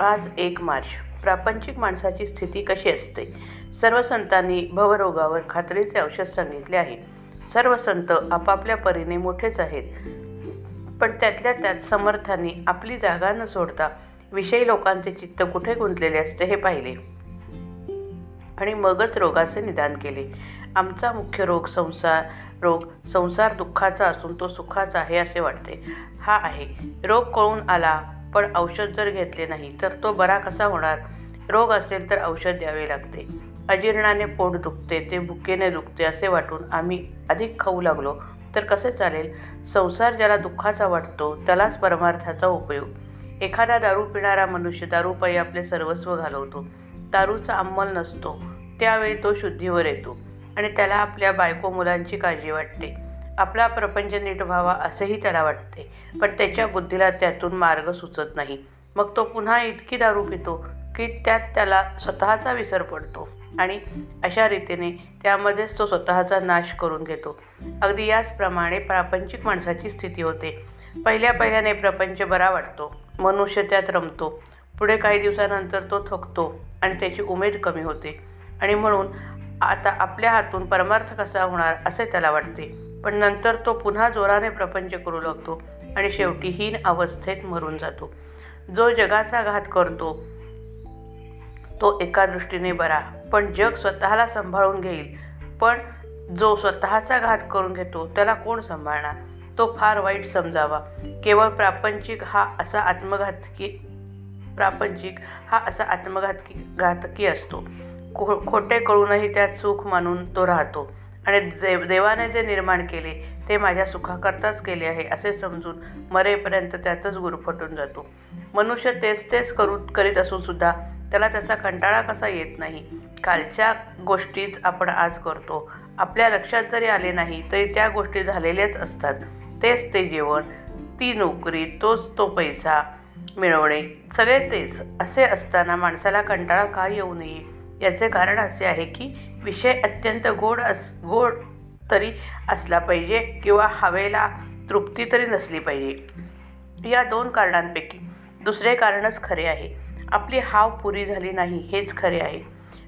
आज एक मार्च. प्रापंचिक माणसाची स्थिती कशी असते? सर्व संतांनी भवरोगावर खात्रीचे औषध सांगितले आहे. सर्व संत आपापल्या परीने मोठेच आहेत. पण त्यातल्या त्यात समर्थांनी आपली जागा न सोडता विषयी लोकांचे चित्त कुठे गुंतलेले असते हे पाहिले. आणि मगच रोगाचे निदान केले. आमचा मुख्य रोग संसार रोग संसार दुःखाचा असून तो सुखाचा आहे असे वाटते. हा आहे. रोग कळून आला पण औषध जर घेतले नाही तर तो बरा कसा होणार? रोग असेल तर औषध द्यावे लागते. अजीर्णाने पोट दुखते ते भुकेने दुखते असे वाटून आम्ही अधिक खाऊ लागलो तर कसे चालेल? संसार ज्याला दुःखाचा वाटतो त्यालाच परमार्थाचा उपयोग. एखादा दारू पिणारा मनुष्य दारूपायी आपले सर्वस्व घालवतो. दारूचा अंमल नसतो त्यावेळी तो शुद्धीवर येतो आणि त्याला आपल्या बायको मुलांची काळजी वाटते. आपला प्रपंच नीट व्हावा असेही त्याला वाटते. पण त्याच्या बुद्धीला त्यातून मार्ग सुचत नाही. मग तो पुन्हा इतकी दारू पितो की त्यात त्याला स्वतःचा विसर पडतो आणि अशा रीतीने त्यामध्येच तो स्वतःचा नाश करून घेतो. अगदी याचप्रमाणे प्रापंचिक माणसाची स्थिती होते. पहिल्या पहिल्याने प्रपंच बरा वाटतो. मनुष्य त्यात रमतो. पुढे काही दिवसानंतर तो थकतो आणि त्याची उमेद कमी होते. आणि म्हणून आता आपल्या हातून परमार्थ कसा होणार असे त्याला वाटते. पण नंतर तो पुन्हा जोराने प्रपंच करू लागतो आणि शेवटी हीन अवस्थेत मरून जातो. जो जगाचा घात करतो तो एका दृष्टीने बरा. पण जग स्वतःला सांभाळून घेईल. पण जो स्वतःचा घात करून घेतो त्याला कोण सांभाळणार? तो फार वाईट समजावा. केवळ प्रापंचिक हा असा आत्मघातकी प्रापंचिक हा असा आत्मघातकी घातकी असतो. खो खोटे कळूनही त्यात सुख मानून तो राहतो. आणि जे देवाने जे निर्माण केले ते माझ्या सुखाकरताच केले आहे असे समजून मरेपर्यंत त्यातच गुरफटून जातो. मनुष्य तेच तेच करू करीत असून सुद्धा त्याला त्याचा कंटाळा कसा येत नाही? कालच्या गोष्टीच आपण आज करतो. आपल्या लक्षात जरी आले नाही तरी त्या गोष्टी झालेल्याच असतात. तेच ते जेवण ती नोकरी तोच तो पैसा मिळवणे सगळे तेच. असे असताना माणसाला कंटाळा का येऊ नये? याचे कारण असे आहे की विषय अत्यंत गोड अस गोड तरी असला पाहिजे किंवा हवेला तृप्ती तरी नसली पाहिजे. या दोन कारणांपैकी दुसरे कारणच खरे आहे. आपली हाव पुरी झाली नाही हेच खरे आहे.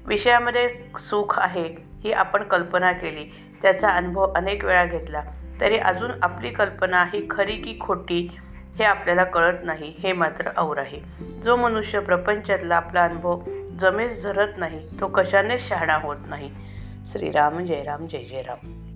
विषयामध्ये सुख आहे ही आपण कल्पना केली त्याचा अनुभव अनेक वेळा घेतला. तरी अजून आपली कल्पना ही खरी की खोटी हे आपल्याला कळत नाही हे मात्र और आहे. जो मनुष्य प्रपंचातला आपला अनुभव जमेस धरत नाही तो कशानेच शहाणा होत नाही. श्रीराम जय राम जय जय राम